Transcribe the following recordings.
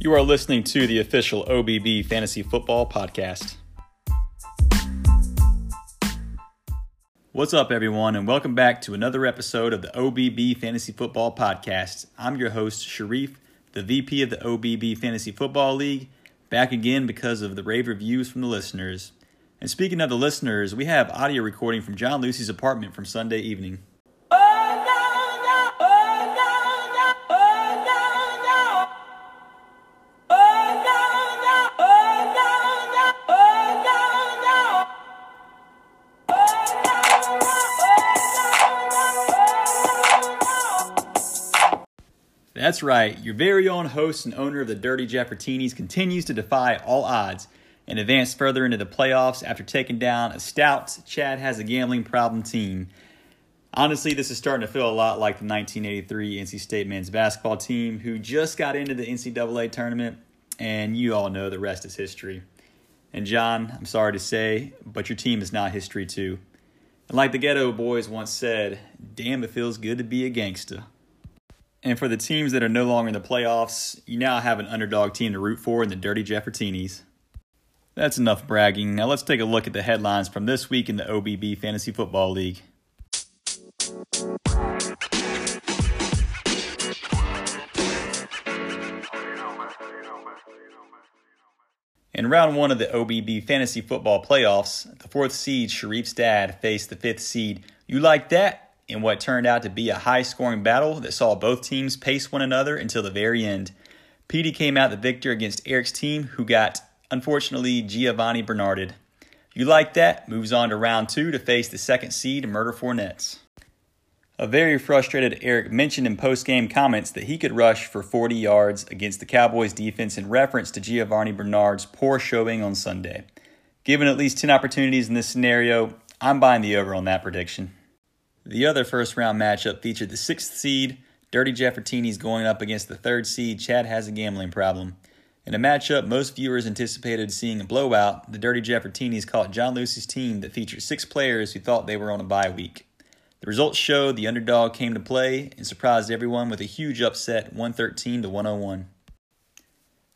You are listening to the official OBB Fantasy Football Podcast. What's up, everyone, and welcome back to another episode of the OBB Fantasy Football Podcast. I'm your host, Sharif, the VP of the OBB Fantasy Football League, back again because of the rave reviews from the listeners. And speaking of the listeners, we have audio recording from John Lucy's apartment from Sunday evening. That's right, your very own host and owner of the Dirty Jeffertinis continues to defy all odds and advance further into the playoffs after taking down a stout Chad has a gambling problem team. Honestly, this is starting to feel a lot like the 1983 NC State men's basketball team who just got into the NCAA tournament, and you all know the rest is history. And John, I'm sorry to say, but your team is not history too. And like the Geto Boys once said, damn, it feels good to be a gangster. And for the teams that are no longer in the playoffs, you now have an underdog team to root for in the Dirty Jeffertinis. That's enough bragging. Now let's take a look at the headlines from this week in the OBB Fantasy Football League. In round one of the OBB Fantasy Football Playoffs, the fourth seed Sharif's dad faced the fifth seed. You like that? In what turned out to be a high scoring battle that saw both teams pace one another until the very end. Petey came out the victor against Eric's team, who got, unfortunately, Giovanni Bernarded. You like that? Moves on to round two to face the second seed Murder Fournets. A very frustrated Eric mentioned in post-game comments that he could rush for 40 yards against the Cowboys defense in reference to Giovanni Bernard's poor showing on Sunday. Given at least 10 opportunities in this scenario, I'm buying the over on that prediction. The other first round matchup featured the sixth seed, Dirty Jeffertinis, going up against the third seed, Chad has a gambling problem. In a matchup most viewers anticipated seeing a blowout, the Dirty Jeffertinis caught John Lucy's team that featured six players who thought they were on a bye week. The results showed the underdog came to play and surprised everyone with a huge upset 113 to 101.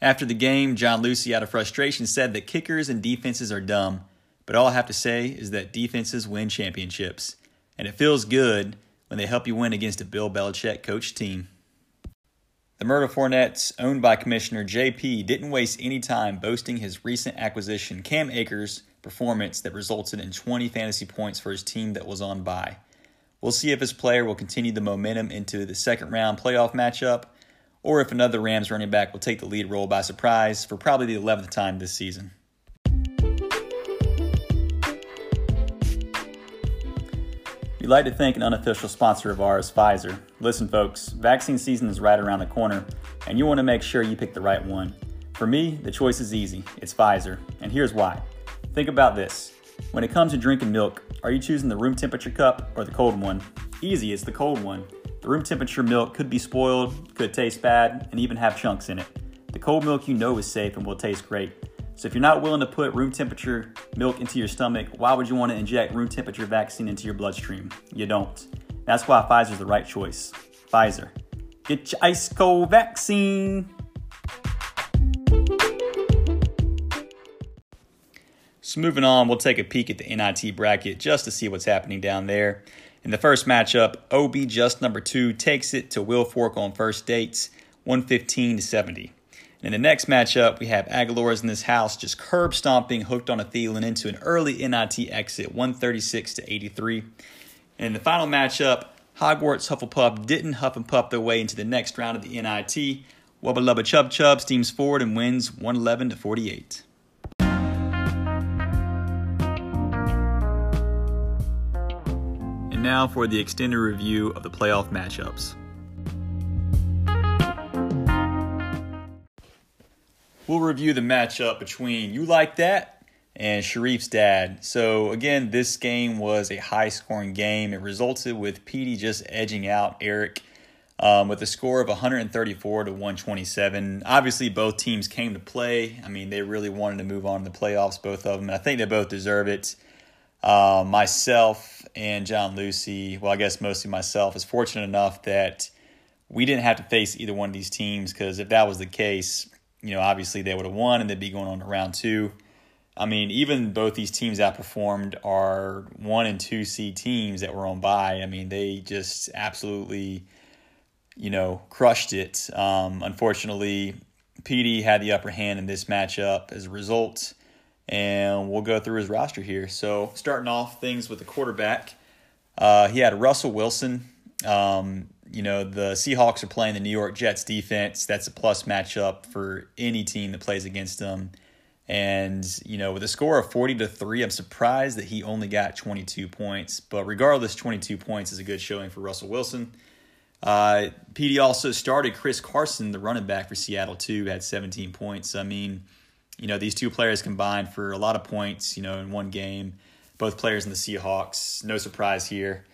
After the game, John Lucy, out of frustration, said that kickers and defenses are dumb, but all I have to say is that defenses win championships and it feels good when they help you win against a Bill Belichick coach team. The Murder Fournets, owned by Commissioner JP, didn't waste any time boasting his recent acquisition, Cam Akers' performance that resulted in 20 fantasy points for his team that was on bye. We'll see if his player will continue the momentum into the second round playoff matchup, or if another Rams running back will take the lead role by surprise for probably the 11th time this season. We'd like to thank an unofficial sponsor of ours, Pfizer. Listen, folks, vaccine season is right around the corner, and you want to make sure you pick the right one. For me, the choice is easy it's Pfizer, and here's why. Think about this when it comes to drinking milk, are you choosing the room temperature cup or the cold one? Easy, it's the cold one. The room temperature milk could be spoiled, could taste bad, and even have chunks in it. The cold milk you know is safe and will taste great. So if you're not willing to put room temperature milk into your stomach, why would you want to inject room temperature vaccine into your bloodstream? You don't. That's why Pfizer's the right choice. Pfizer. Get your ice cold vaccine. So moving on, we'll take a peek at the NIT bracket just to see what's happening down there. In the first matchup, OB just number two takes it to Will Fork on first dates, 115 to 70. In the next matchup, we have Aguilar's in this house just curb stomping hooked on a Thielen into an early NIT exit, 136 to 83. And in the final matchup, Hogwarts Hufflepuff didn't huff and puff their way into the next round of the NIT. Wubba Lubba Chub Chub steams forward and wins 111 to 48. And now for the extended review of the playoff matchups. We'll review the matchup between You Like That and Sharif's dad. So, again, this game was a high scoring game. It resulted with Petey just edging out Eric um, with a score of 134 to 127. Obviously, both teams came to play. I mean, they really wanted to move on to the playoffs, both of them, I think they both deserve it. Uh, myself and John Lucy, well, I guess mostly myself, is fortunate enough that we didn't have to face either one of these teams because if that was the case, you know, obviously they would have won and they'd be going on to round two. I mean, even both these teams outperformed our one and two seed teams that were on bye. I mean, they just absolutely, you know, crushed it. Um, unfortunately, PD had the upper hand in this matchup as a result, and we'll go through his roster here. So, starting off things with the quarterback, uh, he had Russell Wilson. Um, you know, the Seahawks are playing the New York Jets defense. That's a plus matchup for any team that plays against them. And, you know, with a score of 40 to 3, I'm surprised that he only got 22 points. But regardless, 22 points is a good showing for Russell Wilson. Uh, PD also started Chris Carson, the running back for Seattle, too, had 17 points. I mean, you know, these two players combined for a lot of points, you know, in one game. Both players in the Seahawks. No surprise here.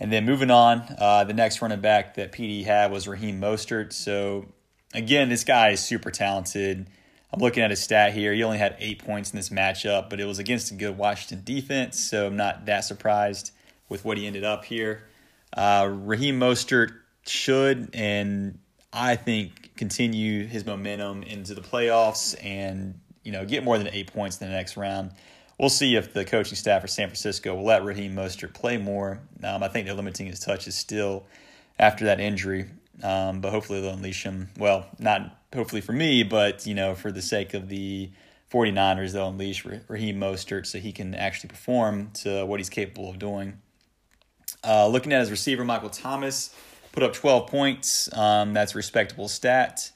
And then moving on, uh, the next running back that PD had was Raheem Mostert. So, again, this guy is super talented I'm looking at his stat here. He only had eight points in this matchup, but it was against a good Washington defense, so I'm not that surprised with what he ended up here. Uh, Raheem Mostert should and I think continue his momentum into the playoffs and you know get more than eight points in the next round. We'll see if the coaching staff for San Francisco will let Raheem Mostert play more. Um, I think they're limiting his touches still after that injury, um, but hopefully they'll unleash him. Well, not hopefully for me, but you know, for the sake of the 49ers, they'll unleash Raheem Mostert so he can actually perform to what he's capable of doing. Uh, looking at his receiver, Michael Thomas put up 12 points. Um, that's a respectable stat.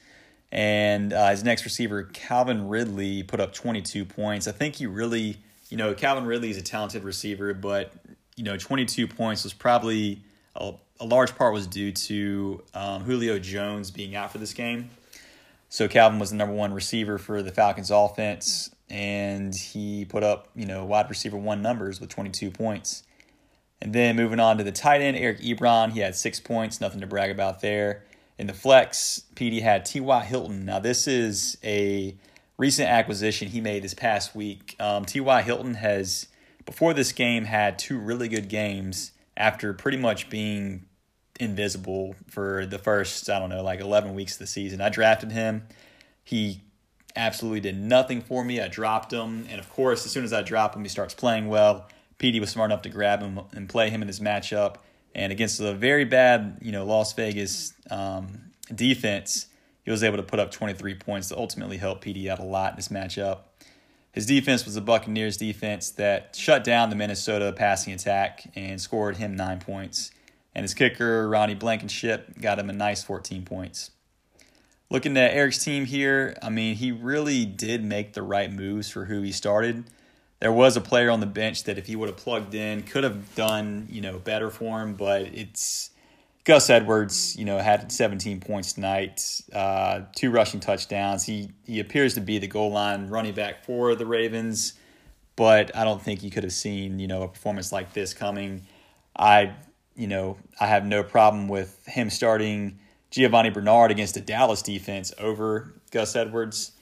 And uh, his next receiver, Calvin Ridley, put up 22 points. I think he really, you know, Calvin Ridley is a talented receiver, but, you know, 22 points was probably a, a large part was due to um, Julio Jones being out for this game. So Calvin was the number one receiver for the Falcons offense, and he put up, you know, wide receiver one numbers with 22 points. And then moving on to the tight end, Eric Ebron, he had six points, nothing to brag about there. In the flex, PD had T.Y. Hilton. Now, this is a recent acquisition he made this past week. Um, T.Y. Hilton has, before this game, had two really good games after pretty much being invisible for the first, I don't know, like 11 weeks of the season. I drafted him. He absolutely did nothing for me. I dropped him. And of course, as soon as I drop him, he starts playing well. PD was smart enough to grab him and play him in his matchup. And against a very bad, you know, Las Vegas um, defense, he was able to put up 23 points to ultimately help PD out a lot in this matchup. His defense was the Buccaneers defense that shut down the Minnesota passing attack and scored him nine points and his kicker, Ronnie Blankenship, got him a nice 14 points. Looking at Eric's team here, I mean, he really did make the right moves for who he started. There was a player on the bench that if he would have plugged in, could have done, you know, better for him, but it's Gus Edwards, you know, had 17 points tonight, uh, two rushing touchdowns. He he appears to be the goal line running back for the Ravens, but I don't think you could have seen, you know, a performance like this coming. I you know, I have no problem with him starting Giovanni Bernard against the Dallas defense over Gus Edwards,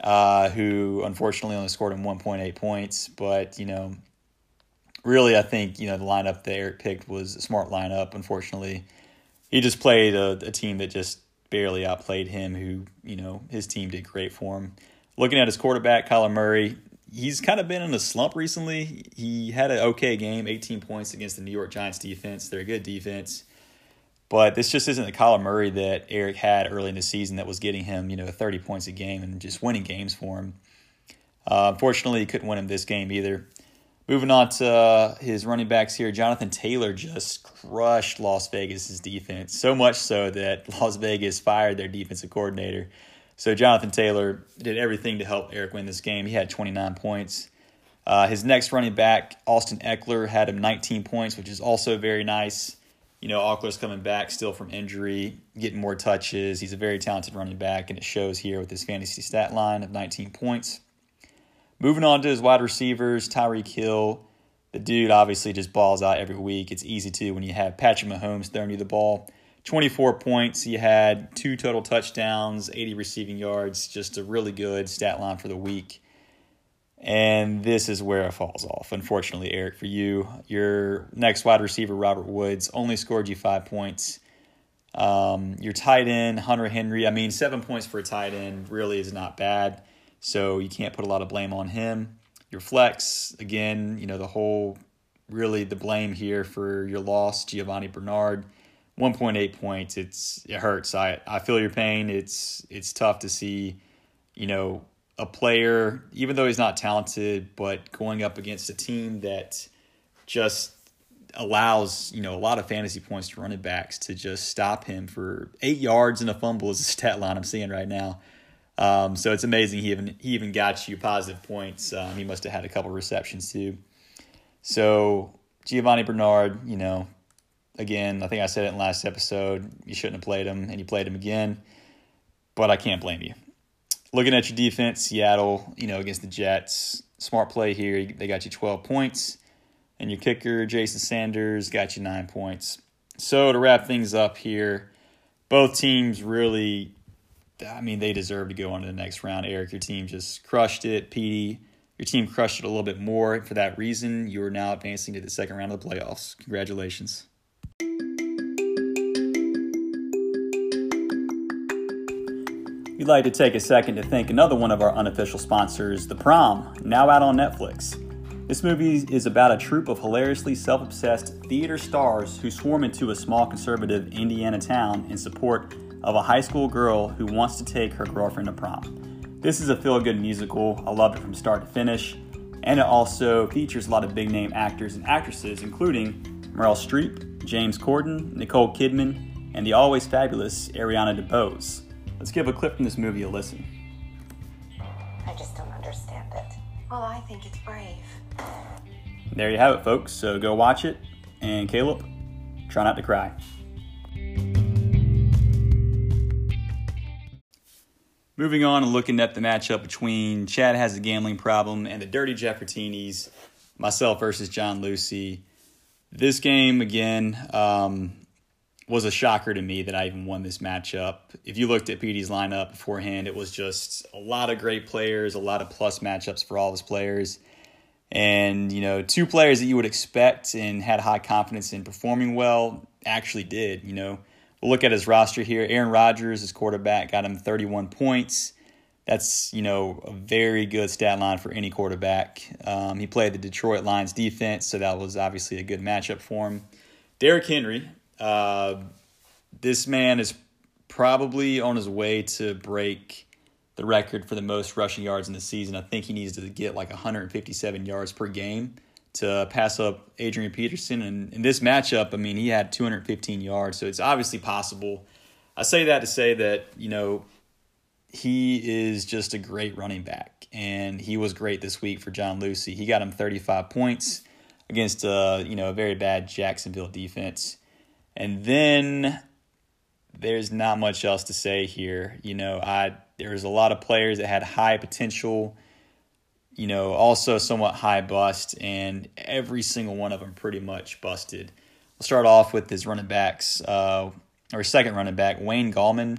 uh, who unfortunately only scored him 1.8 points. But, you know, really, I think, you know, the lineup that Eric picked was a smart lineup. Unfortunately, he just played a, a team that just barely outplayed him, who, you know, his team did great for him. Looking at his quarterback, Kyler Murray, he's kind of been in a slump recently. He had an okay game, 18 points against the New York Giants defense. They're a good defense. But this just isn't the Kyler Murray that Eric had early in the season that was getting him, you know, 30 points a game and just winning games for him. Uh, unfortunately, he couldn't win him this game either. Moving on to uh, his running backs here, Jonathan Taylor just crushed Las Vegas' defense. So much so that Las Vegas fired their defensive coordinator. So Jonathan Taylor did everything to help Eric win this game. He had 29 points. Uh, his next running back, Austin Ekeler, had him 19 points, which is also very nice. You know, Ekeler's coming back still from injury, getting more touches. He's a very talented running back, and it shows here with his fantasy stat line of 19 points. Moving on to his wide receivers, Tyreek Hill. The dude obviously just balls out every week. It's easy to when you have Patrick Mahomes throwing you the ball. 24 points. He had two total touchdowns, 80 receiving yards, just a really good stat line for the week. And this is where it falls off. Unfortunately, Eric, for you, your next wide receiver, Robert Woods, only scored you five points. Um, your tight end, Hunter Henry, I mean, seven points for a tight end really is not bad. So you can't put a lot of blame on him. Your flex, again, you know, the whole really the blame here for your loss, Giovanni Bernard. 1.8 points. It's it hurts. I I feel your pain. It's it's tough to see, you know, a player even though he's not talented, but going up against a team that just allows you know a lot of fantasy points to running backs to just stop him for eight yards and a fumble is a stat line I'm seeing right now. Um, so it's amazing he even he even got you positive points. Um, he must have had a couple receptions too. So Giovanni Bernard, you know, again, I think I said it in last episode. You shouldn't have played him, and you played him again. But I can't blame you. Looking at your defense, Seattle, you know, against the Jets, smart play here. They got you 12 points. And your kicker, Jason Sanders, got you nine points. So to wrap things up here, both teams really, I mean, they deserve to go on to the next round. Eric, your team just crushed it. Petey, your team crushed it a little bit more. For that reason, you are now advancing to the second round of the playoffs. Congratulations. We'd like to take a second to thank another one of our unofficial sponsors, The Prom, now out on Netflix. This movie is about a troupe of hilariously self obsessed theater stars who swarm into a small conservative Indiana town in support of a high school girl who wants to take her girlfriend to prom. This is a feel good musical. I loved it from start to finish. And it also features a lot of big name actors and actresses, including Meryl Streep, James Corden, Nicole Kidman, and the always fabulous Ariana DeBose. Let's give a clip from this movie a listen. I just don't understand it. Well, I think it's brave. There you have it, folks. So go watch it. And Caleb, try not to cry. Moving on and looking at the matchup between Chad has a gambling problem and the Dirty Jeffertinis, myself versus John Lucy. This game again um, was a shocker to me that I even won this matchup. If you looked at Petey's lineup beforehand, it was just a lot of great players, a lot of plus matchups for all his players. And, you know, two players that you would expect and had high confidence in performing well actually did. You know, we'll look at his roster here. Aaron Rodgers, his quarterback, got him 31 points. That's, you know, a very good stat line for any quarterback. Um, he played the Detroit Lions defense, so that was obviously a good matchup for him. Derrick Henry, uh, this man is probably on his way to break the record for the most rushing yards in the season. I think he needs to get like 157 yards per game to pass up Adrian Peterson. And in this matchup, I mean, he had 215 yards, so it's obviously possible. I say that to say that, you know, he is just a great running back, and he was great this week for John Lucy. He got him 35 points against, uh, you know, a very bad Jacksonville defense. And then there's not much else to say here. You know, I there's a lot of players that had high potential, you know, also somewhat high bust, and every single one of them pretty much busted. We'll start off with his running backs, uh, or second running back, Wayne Gallman.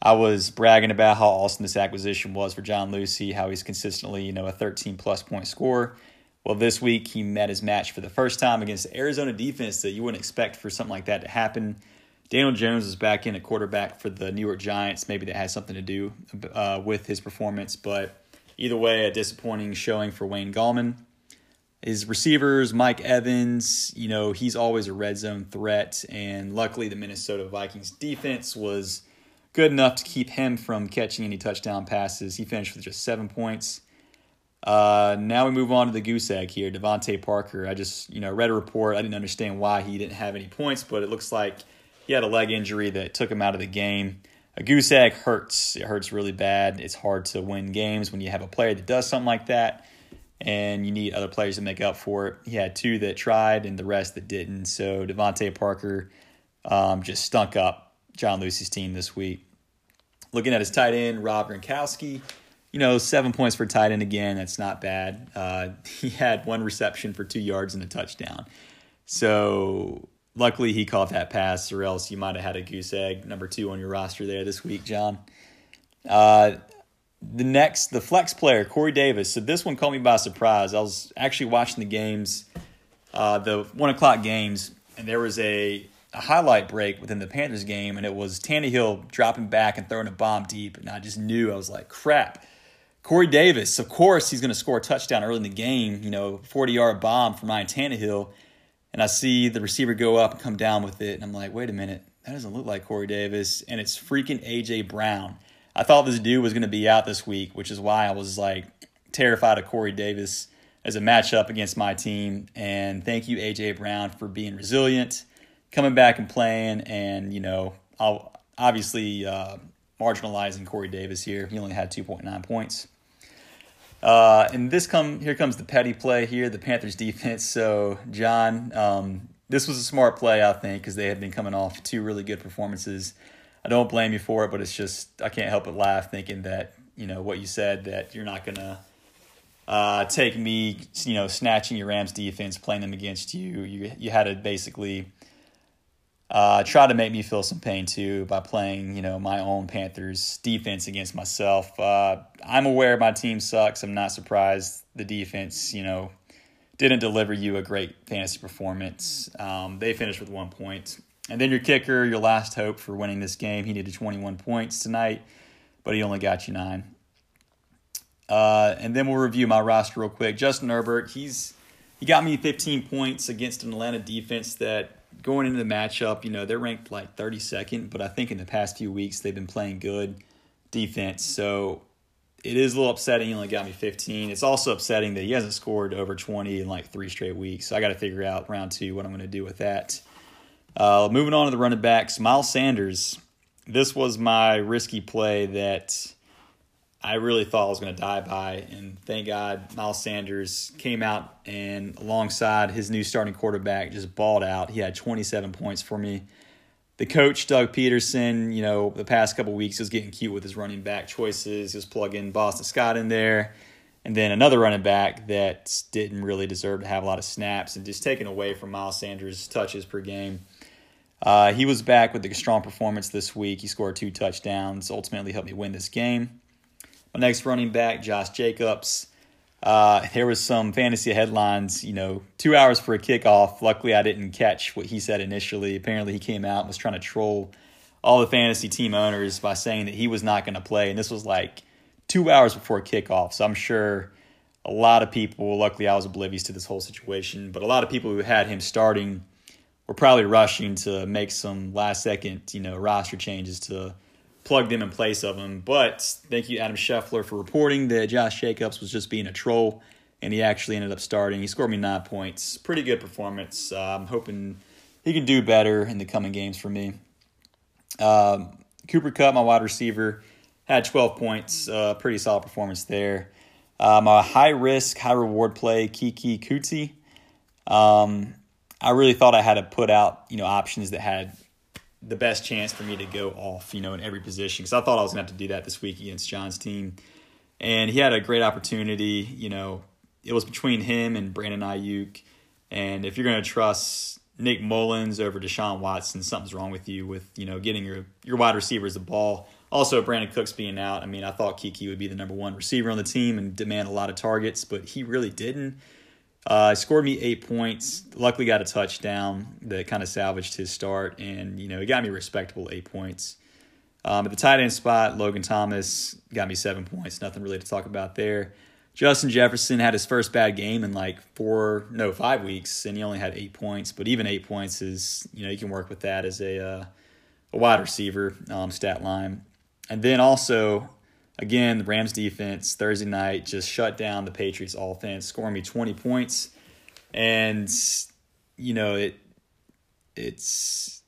I was bragging about how awesome this acquisition was for John Lucy, how he's consistently, you know, a 13 plus point scorer. Well, this week he met his match for the first time against the Arizona defense that you wouldn't expect for something like that to happen. Daniel Jones is back in a quarterback for the New York Giants. Maybe that has something to do uh, with his performance, but either way, a disappointing showing for Wayne Gallman. His receivers, Mike Evans, you know, he's always a red zone threat, and luckily the Minnesota Vikings defense was good enough to keep him from catching any touchdown passes. He finished with just seven points. Uh, now we move on to the goose egg here, DeVante Parker. I just, you know, read a report. I didn't understand why he didn't have any points, but it looks like – he had a leg injury that took him out of the game. A goose egg hurts. It hurts really bad. It's hard to win games when you have a player that does something like that, and you need other players to make up for it. He had two that tried and the rest that didn't. So DeVante Parker um, just stunk up John Lucy's team this week. Looking at his tight end, Rob Gronkowski, you know, seven points for tight end again. That's not bad. Uh, he had one reception for two yards and a touchdown. So luckily he caught that pass, or else you might have had a goose egg number two on your roster there this week, John. Uh, the next, the flex player, Corey Davis. So this one caught me by surprise. I was actually watching the games, uh, the one o'clock games, and there was a a highlight break within the Panthers game, and it was Tannehill dropping back and throwing a bomb deep, and I just knew I was like, crap. Corey Davis, of course, he's going to score a touchdown early in the game. You know, forty yard bomb for Ryan Tannehill, and I see the receiver go up and come down with it, and I'm like, wait a minute, that doesn't look like Corey Davis, and it's freaking AJ Brown. I thought this dude was going to be out this week, which is why I was like terrified of Corey Davis as a matchup against my team. And thank you, AJ Brown, for being resilient, coming back and playing, and you know, I'll obviously uh, marginalizing Corey Davis here. He only had 2.9 points. Uh, and this come here comes the petty play here, the Panthers defense. So John, um, this was a smart play, I think, because they had been coming off two really good performances I don't blame you for it, but it's just I can't help but laugh thinking that you know what you said that you're not gonna uh, take me, you know, snatching your Rams defense, playing them against you. You you had to basically uh, try to make me feel some pain too by playing, you know, my own Panthers defense against myself. Uh, I'm aware my team sucks. I'm not surprised the defense, you know, didn't deliver you a great fantasy performance. Um, they finished with one point. And then your kicker, your last hope for winning this game, he needed 21 points tonight, but he only got you nine. Uh, and then we'll review my roster real quick. Justin Herbert, he's he got me 15 points against an Atlanta defense that going into the matchup, you know, they're ranked like 32nd, but I think in the past few weeks they've been playing good defense. So it is a little upsetting. He only got me 15. It's also upsetting that he hasn't scored over 20 in like three straight weeks. So I got to figure out round two what I'm going to do with that. Uh, moving on to the running backs, Miles Sanders. This was my risky play that I really thought I was going to die by. And thank God Miles Sanders came out and alongside his new starting quarterback just balled out. He had 27 points for me. The coach, Doug Pederson, you know, the past couple weeks was getting cute with his running back choices. He was plugging Boston Scott in there. And then another running back that didn't really deserve to have a lot of snaps and just taken away from Miles Sanders' touches per game. Uh, he was back with a strong performance this week. He scored two touchdowns, ultimately helped me win this game. My next running back, Josh Jacobs. Uh, there was some fantasy headlines, you know, two hours for a kickoff. Luckily, I didn't catch what he said initially. Apparently, he came out and was trying to troll all the fantasy team owners by saying that he was not going to play. And this was like two hours before kickoff. So I'm sure a lot of people, luckily, I was oblivious to this whole situation, but a lot of people who had him starting – we're probably rushing to make some last second, you know, roster changes to plug them in place of him. But thank you, Adam Schefter, for reporting that Josh Jacobs was just being a troll, and he actually ended up starting. He scored me nine points. Pretty good performance. Uh, I'm hoping he can do better in the coming games for me. Um, Cooper Kupp, my wide receiver, had 12 points. Uh, pretty solid performance there. Um, a high risk, high reward play, Keke Coutee. Um, I really thought I had to put out, you know, options that had the best chance for me to go off, you know, in every position. Because I thought I was going to have to do that this week against John's team. And he had a great opportunity. You know, it was between him and Brandon Aiyuk. And if you're going to trust Nick Mullens over Deshaun Watson, something's wrong with you with, you know, getting your, your wide receivers the ball. Also, Brandin Cooks being out. I mean, I thought Keke would be the number one receiver on the team and demand a lot of targets, but he really didn't. Uh, scored me eight points. Luckily, got a touchdown that kind of salvaged his start, and you know it got me respectable eight points. Um, at the tight end spot, Logan Thomas got me seven points. Nothing really to talk about there. Justin Jefferson had his first bad game in like four, no, five weeks, and he only had eight points. But even eight points is, you know, you can work with that as a uh, a wide receiver um, stat line. And then also Again, the Rams defense Thursday night just shut down the Patriots offense, scoring me 20 points. And you know, it it's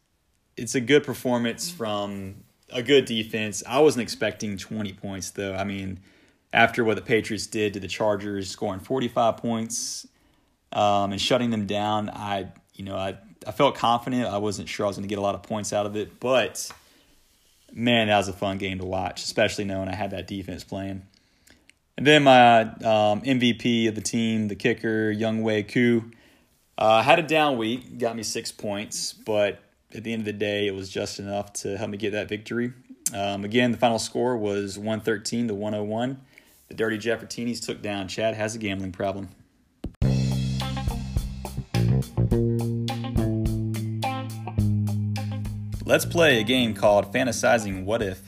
it's a good performance from a good defense. I wasn't expecting 20 points though. I mean, after what the Patriots did to the Chargers, scoring 45 points um, and shutting them down, I you know, I I felt confident. I wasn't sure I was going to get a lot of points out of it, but man, that was a fun game to watch, especially knowing I had that defense playing. And then my um, MVP of the team, the kicker, Younghoe Koo, uh, had a down week, got me six points, but at the end of the day, it was just enough to help me get that victory. Um, again, the final score was 113 to 101. The Dirty Jeffertinis took down Chad has a gambling problem. Let's play a game called Fantasizing What If.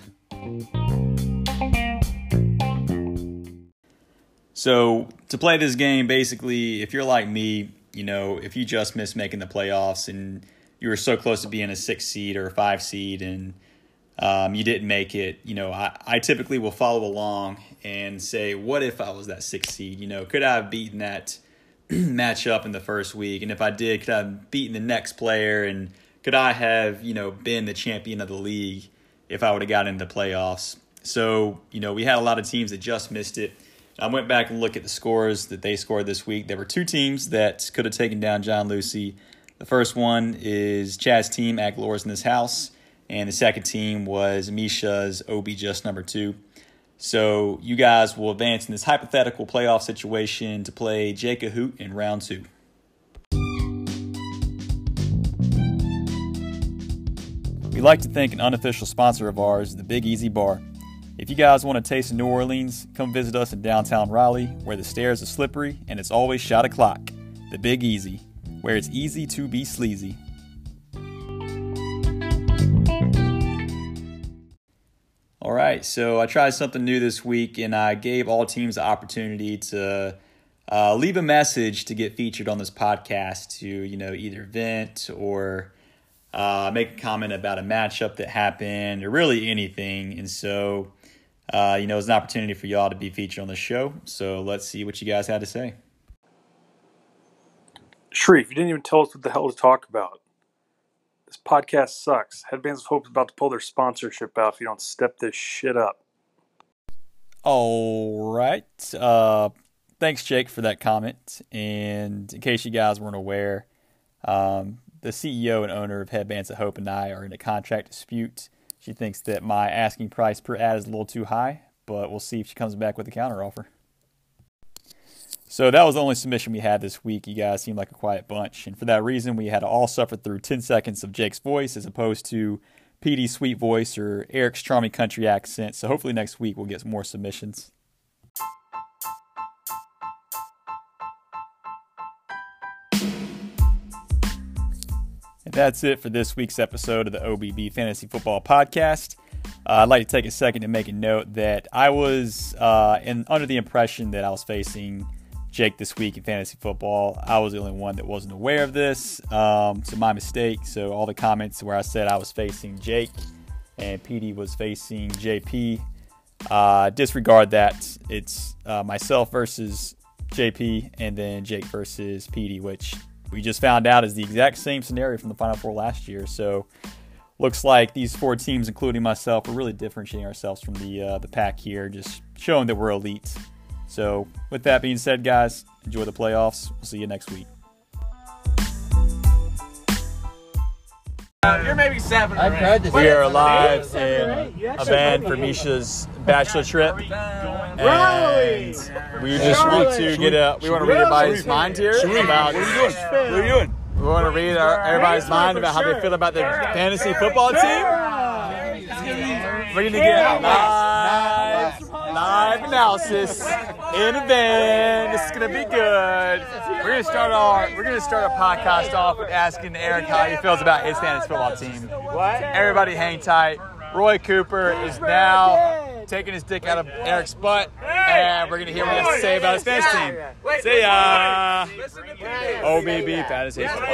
So, to play this game, basically, if you're like me, you know, if you just missed making the playoffs and you were so close to being a six seed or a five seed and um, you didn't make it, you know, I, I typically will follow along and say, what if I was that six seed? You know, could I have beaten that matchup in the first week? And if I did, could I have beaten the next player? And could I have, you know, been the champion of the league if I would have gotten into the playoffs? So, you know, we had a lot of teams that just missed it. I went back and looked at the scores that they scored this week. There were two teams that could have taken down John Lucy. The first one is Chad's team at Glorious in this house, and the second team was Misha's OB just number two. So you guys will advance in this hypothetical playoff situation to play Jake Hoot in round two. We like to thank an unofficial sponsor of ours, the Big Easy Bar. If you guys want to taste New Orleans, come visit us in downtown Raleigh, where the stairs are slippery and it's always shot o'clock. The Big Easy, where it's easy to be sleazy. All right, so I tried something new this week and I gave all teams the opportunity to uh, leave a message to get featured on this podcast to, you know, either vent or uh, make a comment about a matchup that happened or really anything. And so uh, you know, it's an opportunity for y'all to be featured on the show. So let's see what you guys had to say. Sharif, you didn't even tell us what the hell to talk about. This podcast sucks. Headbands of Hope is about to pull their sponsorship out if you don't step this shit up. All right. Uh, thanks, Jake, for that comment. And in case you guys weren't aware, um, the CEO and owner of Headbands of Hope and I are in a contract dispute she thinks that my asking price per ad is a little too high, but we'll see if she comes back with a counteroffer. So that was the only submission we had this week. You guys seem like a quiet bunch, and for that reason, we had all suffer through 10 seconds of Jake's voice as opposed to PD's sweet voice or Eric's charming country accent. So hopefully next week we'll get more submissions. And that's it for this week's episode of the OBB Fantasy Football Podcast. Uh, I'd like to take a second to make a note that I was uh, in, under the impression that I was facing Jake this week in fantasy football. I was the only one that wasn't aware of this. Um, so my mistake. So all the comments where I said I was facing Jake and PD was facing JP, uh, disregard that. It's uh, myself versus JP and then Jake versus PD, which we just found out is the exact same scenario from the Final Four last year. So looks like these four teams, including myself, are really differentiating ourselves from the uh, the pack here, just showing that we're elite. So with that being said, guys, enjoy the playoffs. We'll see you next week. Uh, you're maybe seven. I've heard this. We are live in a van for Misha's bachelor trip. And we just want to get a, we want to read everybody's mind here about, What are you doing? What are you doing? we want to read our, everybody's mind about how they feel about their fantasy football team. We're going to get live, live analysis in a van. This is going to be good. We're going to start our, we're going to start a podcast off with asking Eric how he feels about his fantasy football team. What? Everybody hang tight. Roy Cooper is now taking his dick out of Eric's butt, and we're gonna hear what he has to say about his fantasy team. See ya. Listen to me. OBB fantasy football.